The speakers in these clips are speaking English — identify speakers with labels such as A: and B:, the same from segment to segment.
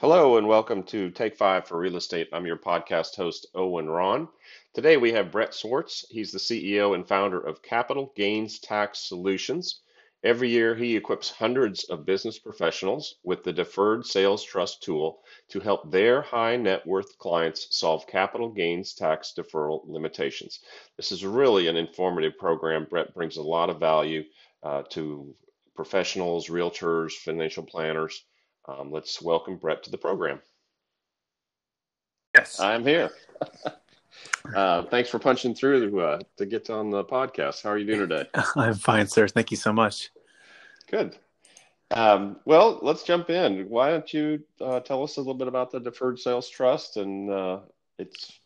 A: Hello and welcome to Take Five for Real Estate. I'm your podcast host, Owen Ron. Today we have Brett Swartz. He's the CEO and founder of Capital Gains Tax Solutions. Every year he equips hundreds of business professionals with the Deferred Sales Trust tool to help their high net worth clients solve capital gains tax deferral limitations. This is really an informative program. Brett brings a lot of value uh, to professionals, realtors, financial planners um, let's welcome Brett to the program.
B: Yes,
A: I'm here. uh, thanks for punching through to, uh, to get on the podcast. How are you doing today?
B: I'm fine, sir. Thank you so much.
A: Good. Um, well, let's jump in. Why don't you uh, tell us a little bit about the Deferred Sales Trust and uh, it's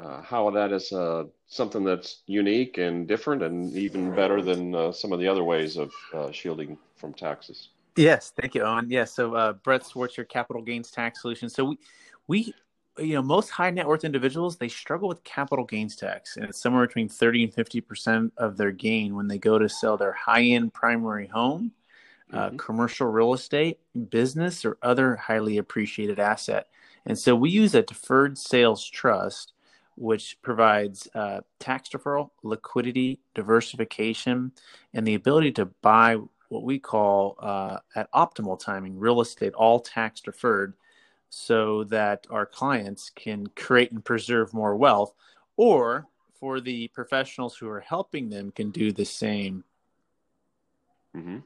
A: uh, how that is uh, something that's unique and different and even better than uh, some of the other ways of uh, shielding from taxes.
B: Yes, thank you, Owen. Yes, so uh, Brett Swartz, your capital gains tax solution. So we, we, you know, most high net worth individuals they struggle with capital gains tax, and it's somewhere between thirty and fifty percent of their gain when they go to sell their high end primary home, uh, mm-hmm. uh, commercial real estate, business, or other highly appreciated asset. And so we use a deferred sales trust, which provides uh, tax deferral, liquidity, diversification, and the ability to buy what we call uh, at optimal timing real estate all tax deferred so that our clients can create and preserve more wealth or for the professionals who are helping them can do the same
A: mm-hmm.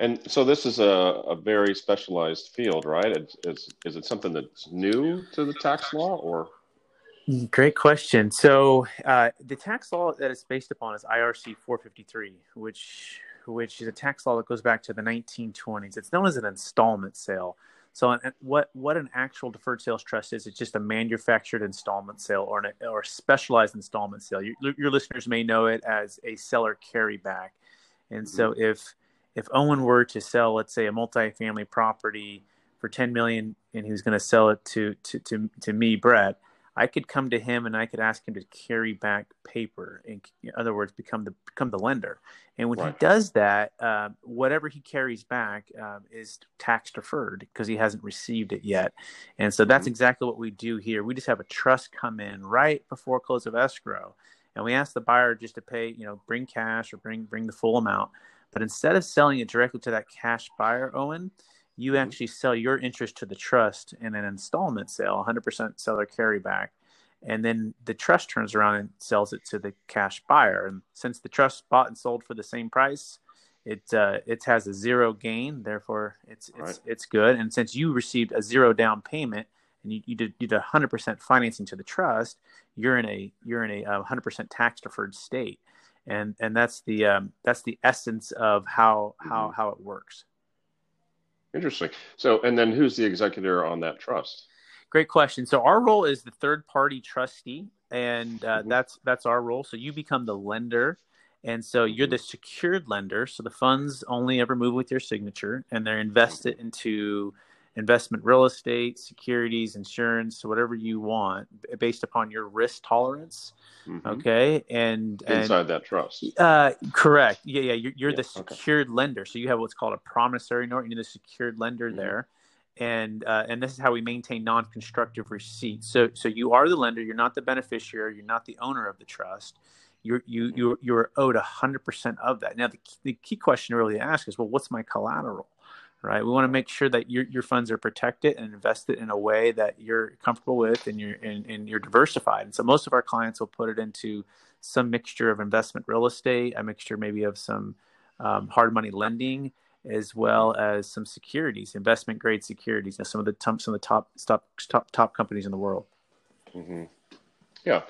A: and so this is a, a very specialized field right is, is it something that's new to the tax law or
B: Great question. So, uh, the tax law that it's based upon is IRC 453, which which is a tax law that goes back to the 1920s. It's known as an installment sale. So, what what an actual deferred sales trust is? It's just a manufactured installment sale or an, or a specialized installment sale. Your, your listeners may know it as a seller carryback. And so, mm-hmm. if if Owen were to sell, let's say, a multifamily property for 10 million, and he was going to sell it to to to to me, Brett, I could come to him and I could ask him to carry back paper, in, in other words, become the become the lender. And when right. he does that, uh, whatever he carries back um, is tax deferred because he hasn't received it yet. And so that's mm-hmm. exactly what we do here. We just have a trust come in right before close of escrow, and we ask the buyer just to pay, you know, bring cash or bring bring the full amount. But instead of selling it directly to that cash buyer, Owen, you actually sell your interest to the trust in an installment sale, 100% seller carryback. And then the trust turns around and sells it to the cash buyer. And since the trust bought and sold for the same price, it uh, it has a zero gain, therefore it's it's right. it's good. And since you received a zero down payment and you, you did you did 100% financing to the trust, you're in a you're in a 100% uh, tax deferred state, and and that's the um, that's the essence of how how mm-hmm. how it works.
A: Interesting. So, and then who's the executor on that trust?
B: Great question. So our role is the third party trustee, and uh, mm-hmm. that's that's our role. So you become the lender, and so you're the secured lender. So the funds only ever move with your signature, and they're invested into investment real estate, securities, insurance, whatever you want, based upon your risk tolerance. Mm-hmm. Okay, and
A: inside and, that trust.
B: Uh, correct. Yeah, yeah. You're, you're yeah, the secured okay. lender, so you have what's called a promissory note. You're the secured lender mm-hmm. there, and uh, and this is how we maintain non-constructive receipts. So so you are the lender. You're not the beneficiary. You're not the owner of the trust. You're you mm-hmm. you you're owed hundred percent of that. Now the the key question really to ask is, well, what's my collateral? Right? We want to make sure that your, your funds are protected and invested in a way that you're comfortable with and you're and, and you're diversified. And so most of our clients will put it into some mixture of investment real estate, a mixture maybe of some um, hard money lending, as well as some securities, investment grade securities. Some of the some of the top top top top companies in the world.
A: Mm-hmm. Yeah.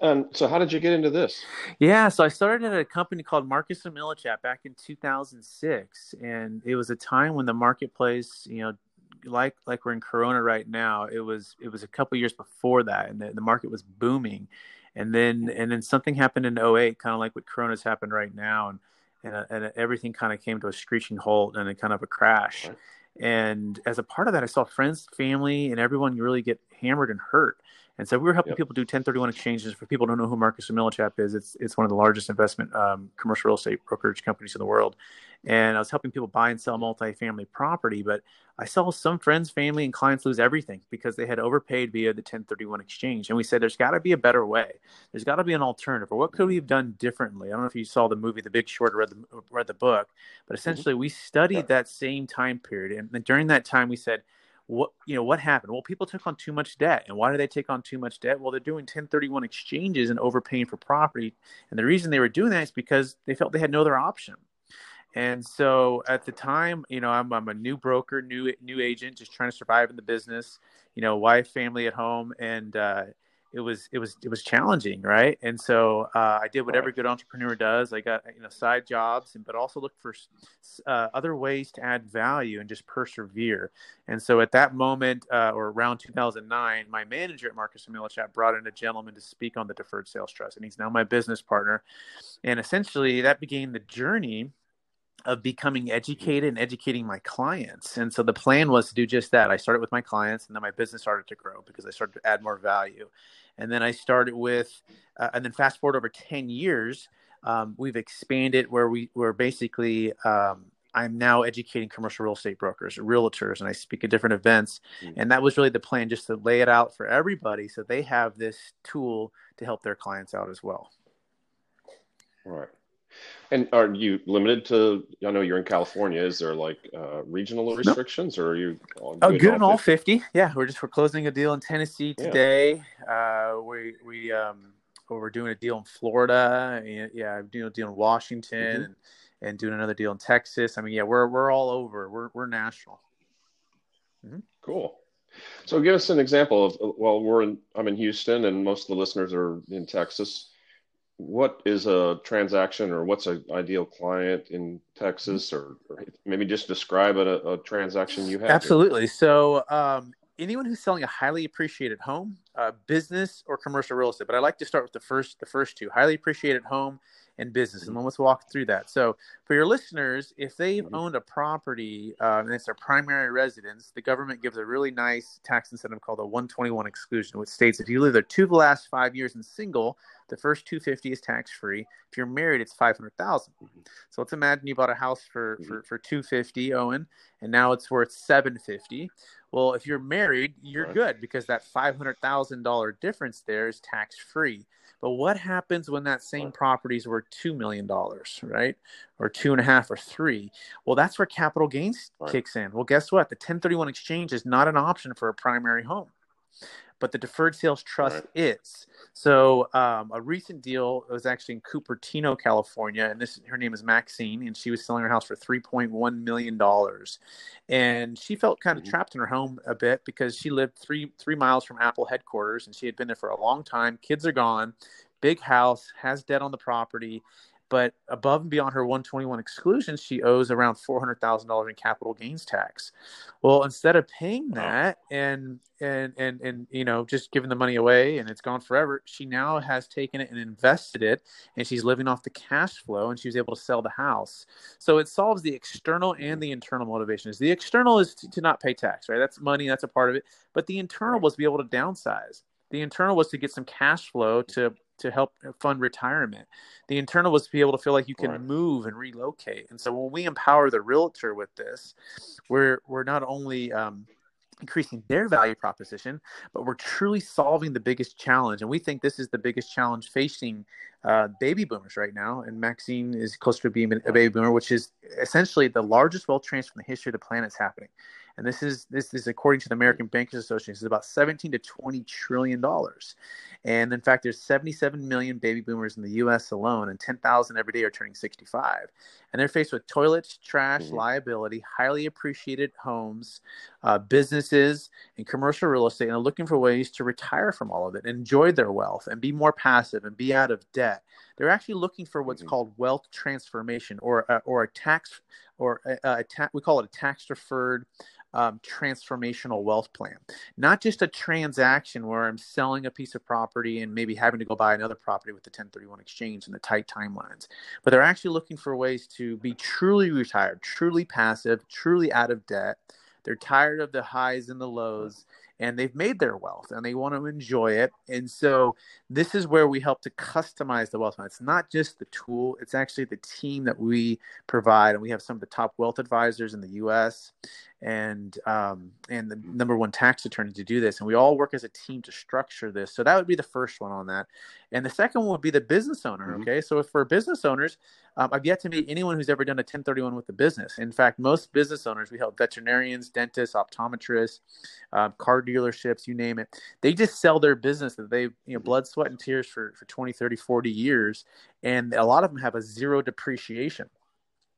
A: And so, how did you get into this?
B: Yeah, so I started at a company called Marcus and Millichap back in 2006, and it was a time when the marketplace, you know, like like we're in Corona right now, it was it was a couple years before that, and the, the market was booming, and then and then something happened in 08, kind of like what Corona's happened right now, and and, and everything kind of came to a screeching halt and a kind of a crash. Right. And as a part of that, I saw friends, family, and everyone really get hammered and hurt And so we were helping
A: Yep.
B: people do 1031 exchanges. For people who don't know who Marcus and Millichap is, it's it's one of the largest investment um, commercial real estate brokerage companies in the world. And I was helping people buy and sell multifamily property, but I saw some friends, family, and clients lose everything because they had overpaid via the 1031 exchange. And we said, there's got to be a better way. There's got to be an alternative. Or what could we have done differently? I don't know if you saw the movie The Big Short or read the, read the book, but essentially we studied that same time period. And during that time, we said, what you know what happened? Well people took on too much debt. And why did they take on too much debt? Well they're doing 1031 exchanges and overpaying for property. And the reason they were doing that is because they felt they had no other option. And so at the time you know i'm, I'm a new broker new new agent just trying to survive in the business you know wife family at home. And uh, it was it was it was challenging right? And so uh, i did what every good entrepreneur does. I got you know side jobs and but also looked for uh, other ways to add value and just persevere. And so at that moment, uh, or around 2009, my manager at Marcus and Millichap brought in a gentleman to speak on the deferred sales trust, and he's now my business partner. And essentially, that began the journey of becoming educated and educating my clients. And so the plan was to do just that. I started with my clients, and then my business started to grow because I started to add more value. And then I started with, uh, and then fast forward over 10 years, um, we've expanded where we were basically um, I'm now educating commercial real estate brokers, realtors, and I speak at different events.
A: Mhm.
B: And that was really the plan, just to lay it out for everybody so they have this tool to help their clients out as well.
A: Right. And are you limited to, I know you're in California, is there like uh, regional restrictions or are you all
B: Oh,
A: good
B: good
A: in
B: all 50. Yeah, we're just we're closing a deal in Tennessee
A: Yeah.
B: today. Uh, we we um we're doing a deal in Florida. and, Yeah, I'm doing a deal in Washington
A: Mhm.
B: and, and doing another deal in Texas. I mean, yeah, we're we're all over. We're we're national.
A: Cool. So give us an example of, well, we're in, I'm in Houston and most of the listeners are in Texas. What is a transaction or what's an ideal client in Texas or, or maybe just describe a, a transaction you here.
B: Absolutely. So, um, anyone who's selling a highly appreciated home, uh, business, or commercial real estate, but I like to start with the first, the first two: highly appreciated home and business. And then let's walk through that. So, for your listeners, if they've
A: Mhm.
B: owned a property uh, and it's their primary residence, the government gives a really nice tax incentive called a 121 exclusion, which states if you live there two of the last five years and single, the first 250 is tax free. If you're married, it's 500,000. So let's imagine you bought a house for
A: Mhm.
B: for for 250, Owen, and now it's worth 750. Well, if you're married, you're
A: Right.
B: good because that $500,000 difference there is tax free. But what happens when that same property is worth $2 million, right? Or two and a half or three? Well, that's where capital gains
A: Right.
B: kicks in. Well, guess what? The 1031 exchange is not an option for a primary home, but the deferred sales trust
A: Right.
B: is. So um, a recent deal was actually in Cupertino, California, and this her name is Maxine, and she was selling her house for 3.1 million dollars, and she felt kind of
A: Mhm.
B: trapped in her home a bit because she lived three three miles from Apple headquarters, and she had been there for a long time. Kids are gone, big house, has debt on the property. But above and beyond her 121 exclusion, she owes around $400,000 in capital gains tax. Well, instead of paying that and and and and you know just giving the money away and it's gone forever, she now has taken it and invested it, and she's living off the cash flow, and she was able to sell the house. So it solves the external and the internal motivations. The external is to, to not pay tax, right? That's money, that's a part of it. But the internal was to be able to downsize. The internal was to get some cash flow to to help fund retirement. The internal was to be able to feel like you can
A: Right.
B: move and relocate. And so when we empower the realtor with this, we're we're not only um, increasing their value proposition, but we're truly solving the biggest challenge. And we think this is the biggest challenge facing uh, baby boomers right now. And Maxine is close to being a baby boomer, which is essentially the largest wealth transfer in the history of the planet is happening. And this is this is according to the American Bankers Association, it's about 17 to 20 trillion dollars. And in fact, there's 77 million baby boomers in the U.S. alone, and 10,000 every day are turning 65. And they're faced with toilets, trash,
A: Mhm.
B: liability, highly appreciated homes, uh, businesses, and commercial real estate, and are looking for ways to retire from all of it, enjoy their wealth, and be more passive and be out of debt. They're actually looking for what's
A: Mhm.
B: called wealth transformation, or uh, or a tax, or a, a ta- we call it a tax deferred um, transformational wealth plan. Not just a transaction where I'm selling a piece of property and maybe having to go buy another property with the 1031 exchange and the tight timelines, but they're actually looking for ways to be truly retired, truly passive, truly out of debt. They're tired of the highs and the lows and they've made their wealth and they want to enjoy it. And so this is where we help to customize the wealth. It's not just the tool, it's actually the team that we provide. And we have some of the top wealth advisors in the US and um, and the number one tax attorney to do this. And we all work as a team to structure this. So that would be the first one on that. And the second one would be the business owner. Mm-hmm. Okay. So if for business owners, um, I've yet to meet anyone who's ever done a 1031 with the business. In fact, most business owners, we help veterinarians, dentists, optometrists, uh, car dealerships, you name it. They just sell their business that they've, you know, mm-hmm. blood, sweat, and tears for, for 20, 30, 40 years. And a lot of them have a zero depreciation.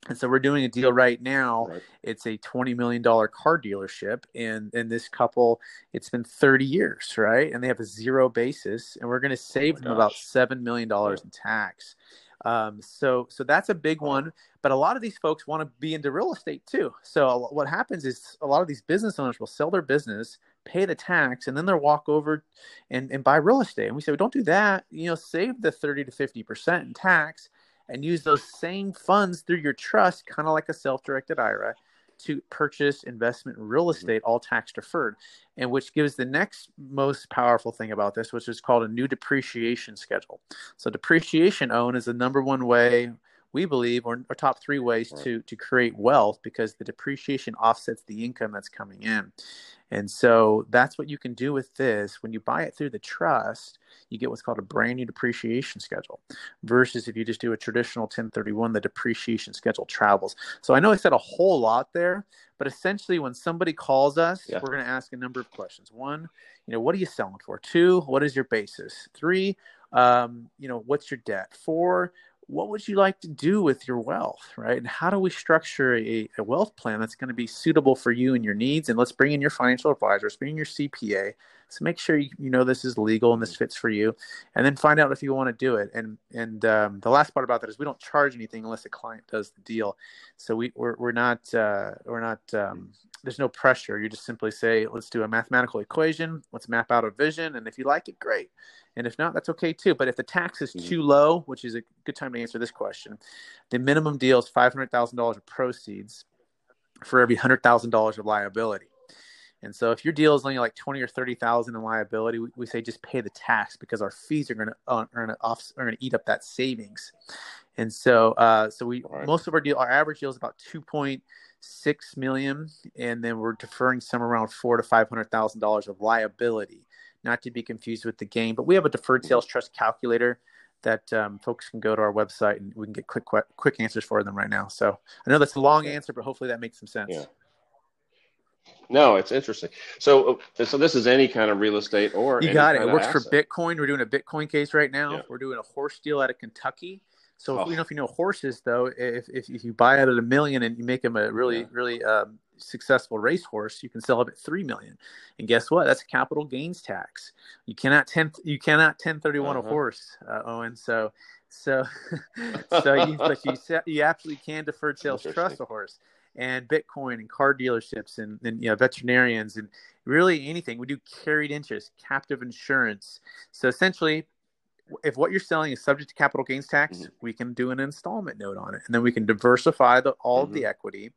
B: And so we're doing a deal right now. Right. It's a twenty million dollar car dealership, and and this couple, it's been thirty years, right? And they have a zero basis, and we're going to save oh them gosh. about seven million dollars in tax. Um, so so that's a big one. But a lot of these folks want to be into real estate too. So what happens is a lot of these business owners will sell their business, pay the tax, and then they'll walk over and, and buy real estate. And we say, well, don't do that. You know, save the thirty to fifty percent in tax and use those same funds through your trust, kind of like a self directed IRA, to purchase investment real mm-hmm. estate, all tax deferred. And which gives the next most powerful thing about this, which is called a new depreciation schedule. So, depreciation Owen is the number one way we believe, are, or top three ways to, to create wealth because the depreciation offsets the income that's coming in. And so that's what you can do with this. When you buy it through the trust, you get what's called a brand new depreciation schedule versus if you just do a traditional 1031, the depreciation schedule travels. So I know I said a whole lot there, but essentially when somebody calls us, yeah. we're going to ask a number of questions. One, you know, what are you selling for? Two, what is your basis? Three, um, you know, what's your debt? Four, what would you like to do with your wealth, right? And how do we structure a, a wealth plan that's going to be suitable for you and your needs? And let's bring in your financial advisor, let's bring in your CPA. So make sure you, you know this is legal and this fits for you, and then find out if you want to do it. And and um, the last part about that is we don't charge anything unless a client does the deal. So we we're, we're not uh, we're not um, there's no pressure. You just simply say, let's do a mathematical equation, let's map out a vision, and if you like it, great. And if not, that's okay too. But if the tax is mm-hmm. too low, which is a good time to answer this question, the minimum deal is $500,000 of proceeds for every $100,000 of liability. And so if your deal is only like 20 or 30,000 in liability, we, we, say just pay the tax because our fees are going to uh, are going to off are going to eat up that savings. And so uh, so we right. most of our deal our average deal is about 2.6 million and then we're deferring some around 4 to 500,000 dollars of liability not to be confused with the gain. But we have a deferred sales trust calculator that um, folks can go to our website and we can get quick quick answers for them right now. So I know that's a long answer, but hopefully that makes some sense.
A: Yeah. No, it's interesting. So, uh, so this is any kind of real estate or
B: you got it. It works for Bitcoin. We're doing a Bitcoin case right now. Yeah. We're doing a horse deal out of Kentucky. So, oh. you know, if you know horses, though, if, if, if you buy it at a million and you make them a really, yeah. really um, successful racehorse, you can sell it at three million. And guess what? That's a capital gains tax. You cannot ten you cannot ten thirty one uh-huh. a horse, uh, Owen. So so so you but you you absolutely can deferred sales trust a horse and Bitcoin and car dealerships and, and you know veterinarians and really anything. We do carried interest, captive insurance. So essentially if what you're selling is subject to capital gains tax, mm-hmm. we can do an installment note on it, and then we can diversify the, all mm-hmm. of the equity,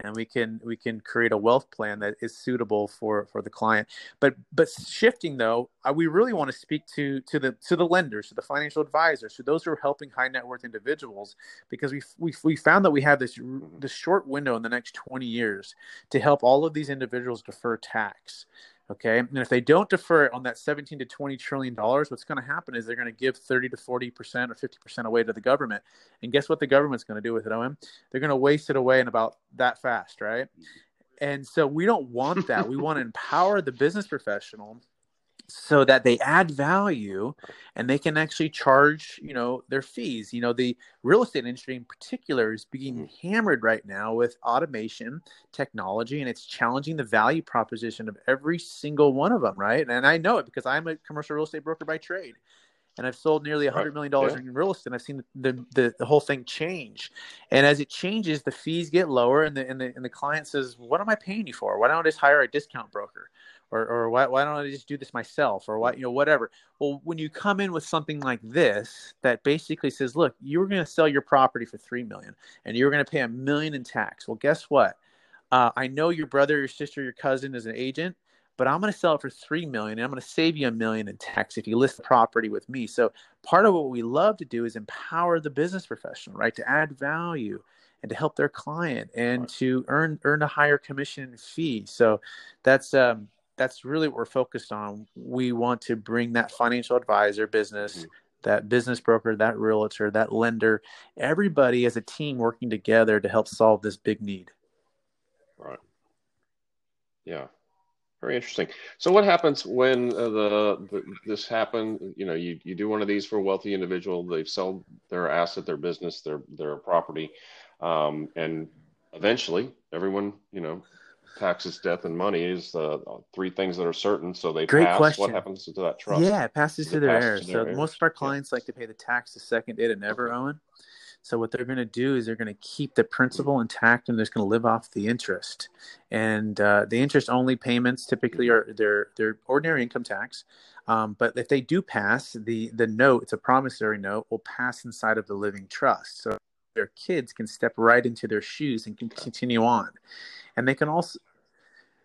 B: and we can we can create a wealth plan that is suitable for for the client but but shifting though we really want to speak to to the to the lenders to the financial advisors to those who are helping high net worth individuals because we we we found that we have this this short window in the next 20 years to help all of these individuals defer tax Okay. And if they don't defer it on that 17 to 20 trillion dollars, what's going to happen is they're going to give 30 to 40% or 50% away to the government. And guess what the government's going to do with it, Owen? They're going to waste it away in about that fast, right? Mm-hmm. And so we don't want that. we want to empower the business professional so that they add value and they can actually charge you know their fees you know the real estate industry in particular is being mm-hmm. hammered right now with automation technology and it's challenging the value proposition of every single one of them right and i know it because i'm a commercial real estate broker by trade and I've sold nearly a hundred million dollars yeah. in real estate. I've seen the, the, the, the, whole thing change, and as it changes, the fees get lower, and the, and the and the client says, "What am I paying you for? Why don't I just hire a discount broker?" Or, or why, why don't I just do this myself or what, you know, whatever. Well, when you come in with something like this that basically says, look, you were going to sell your property for 3 million and you were going to pay a million in tax. Well, guess what? uh, I know your brother, your sister, your cousin is an agent, but I'm going to sell it for three million, and I'm going to save you a million in tax if you list the property with me. So part of what we love to do is empower the business professional, right, to add value and to help their client and to earn earn a higher commission fee. So that's um, that's really what we're focused on. We want to bring that financial advisor business. Mm-hmm. That business broker, that realtor, that lender, everybody as a team working together to help solve this big need.
A: Right. Yeah. Very interesting. So, what happens when uh, the, the, this happen? You know, you, you do one of these for a wealthy individual. They've sold their asset, their business, their their property, um, and eventually, everyone you know, taxes, death, and money is the uh, three things that are certain. So they
B: Great
A: pass.
B: Question.
A: What happens to that trust?
B: Yeah, it passes to their heirs. So heirs? most of our clients yeah. like to pay the tax the second day to never okay. own. So what they're going to do is they're going to keep the principal intact, and they're just going to live off the interest. And uh, the interest only payments typically are their their ordinary income tax. Um, but if they do pass, the the note, it's a promissory note, will pass inside of the living trust. So their kids can step right into their shoes and can continue on. And they can also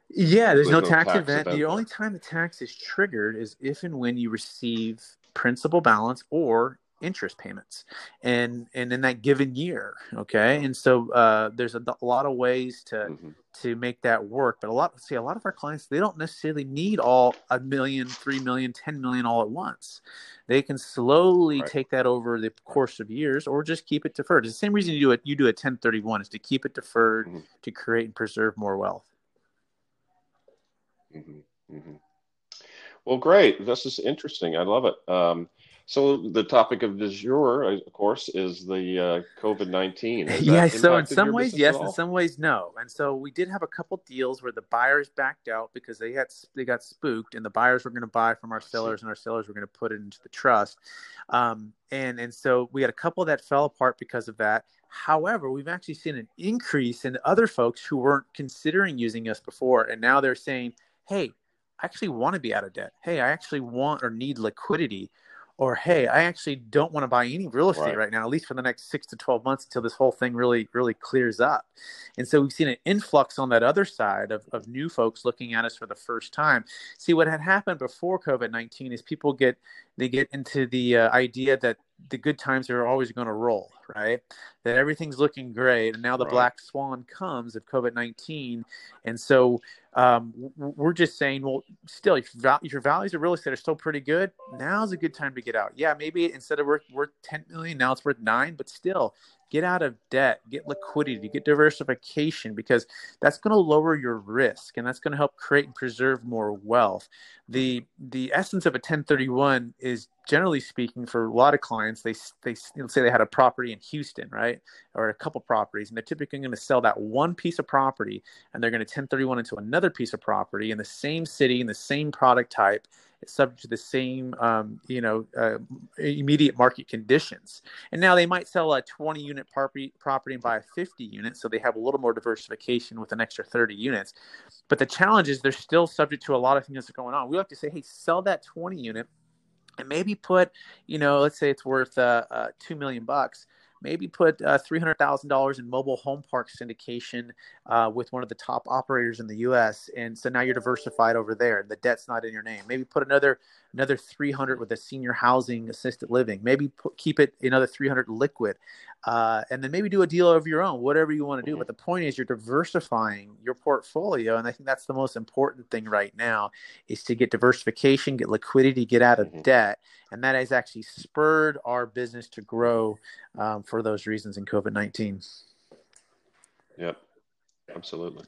B: yeah, there's, there's no, no, tax, tax event. event. The only time the tax is triggered is if and when you receive principal balance or interest payments and and in that given year okay and so uh, there's a, a, lot of ways to mm-hmm. to make that work but a lot see a lot of our clients they don't necessarily need all a million three million ten million all at once they can slowly right. take that over the course of years or just keep it deferred it's the same reason you do it you do a 1031 is to keep it deferred mm-hmm. to create and preserve more wealth
A: mm-hmm. mm-hmm. well great this is interesting i love it um, so the topic of du jour, of course, is the uh, COVID nineteen.
B: Yeah. So in some ways, yes. In some ways, no. And so we did have a couple deals where the buyers backed out because they had they got spooked, and the buyers were going to buy from our sellers, and our sellers were going to put it into the trust. Um, and and so we had a couple that fell apart because of that. However, we've actually seen an increase in other folks who weren't considering using us before, and now they're saying, "Hey, I actually want to be out of debt. Hey, I actually want or need liquidity." Or hey i actually don't want to buy any real estate right. right. now at least for the next six to 12 months until this whole thing really really clears up and so we've seen an influx on that other side of, of new folks looking at us for the first time see what had happened before covid-19 is people get they get into the uh, idea that the good times are always going to roll, right? That everything's looking great, and now the right. black swan comes of COVID nineteen, and so um, we're just saying, well, still, if, your values of real estate are still pretty good, now's a good time to get out. Yeah, maybe instead of worth, worth ten million, now it's worth nine, but still, get out of debt, get liquidity, get diversification, because that's going to lower your risk and that's going to help create and preserve more wealth. The the essence of a 1031 is generally speaking for a lot of clients, they they say they had a property in Houston, right, or a couple properties, and they're typically going to sell that one piece of property, and they're going to 1031 into another piece of property in the same city in the same product type subject to the same, um, you know, uh, immediate market conditions. And now they might sell a 20 unit property, property and buy a 50 unit, so they have a little more diversification with an extra 30 units. But the challenge is they're still subject to a lot of things that are going on. We like to say, hey, sell that 20 unit and maybe put, you know, let's say it's worth uh, uh, two million bucks maybe put uh, $300,000 in mobile home park syndication uh, with one of the top operators in the U.S. And so now you're diversified over there. The debt's not in your name. Maybe put another another 300 with a senior housing assisted living. Maybe put, keep it another 300 liquid, uh, and then maybe do a deal of your own, whatever you want to do. Mm-hmm. But the point is, you're diversifying your portfolio, and I think that's the most important thing right now is to get diversification, get liquidity, get out of mm-hmm. debt, and that has actually spurred our business to grow um, for those reasons in COVID 19.
A: Yep, absolutely.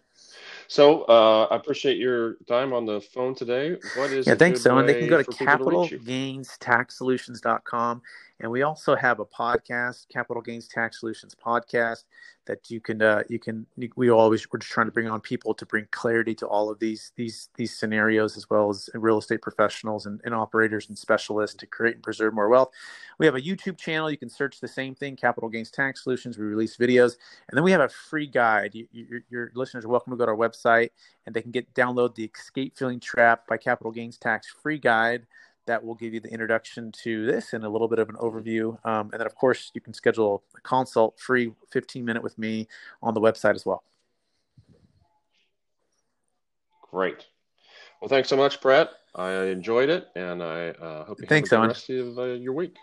A: So uh, I appreciate your time on the phone today. What is
B: yeah, thanks, so. And they can go to capitalgainstaxsolutions.com. And we also have a podcast, Capital Gains Tax Solutions podcast that you can uh, you can we always we're just trying to bring on people to bring clarity to all of these these these scenarios as well as real estate professionals and, and operators and specialists to create and preserve more wealth. We have a YouTube channel. You can search the same thing, Capital Gains Tax Solutions. We release videos, and then we have a free guide. You, you, your listeners are welcome to go to our website and they can get download the Escape Feeling Trap by Capital Gains Tax free guide that will give you the introduction to this and a little bit of an overview. Um, and then, of course, you can schedule a consult free 15 minute with me on the website as well.
A: Great. Well, thanks so much, Brett. I enjoyed it, and I uh, hope you
B: Thanks,
A: have a good
B: Owen.
A: rest of uh, your week.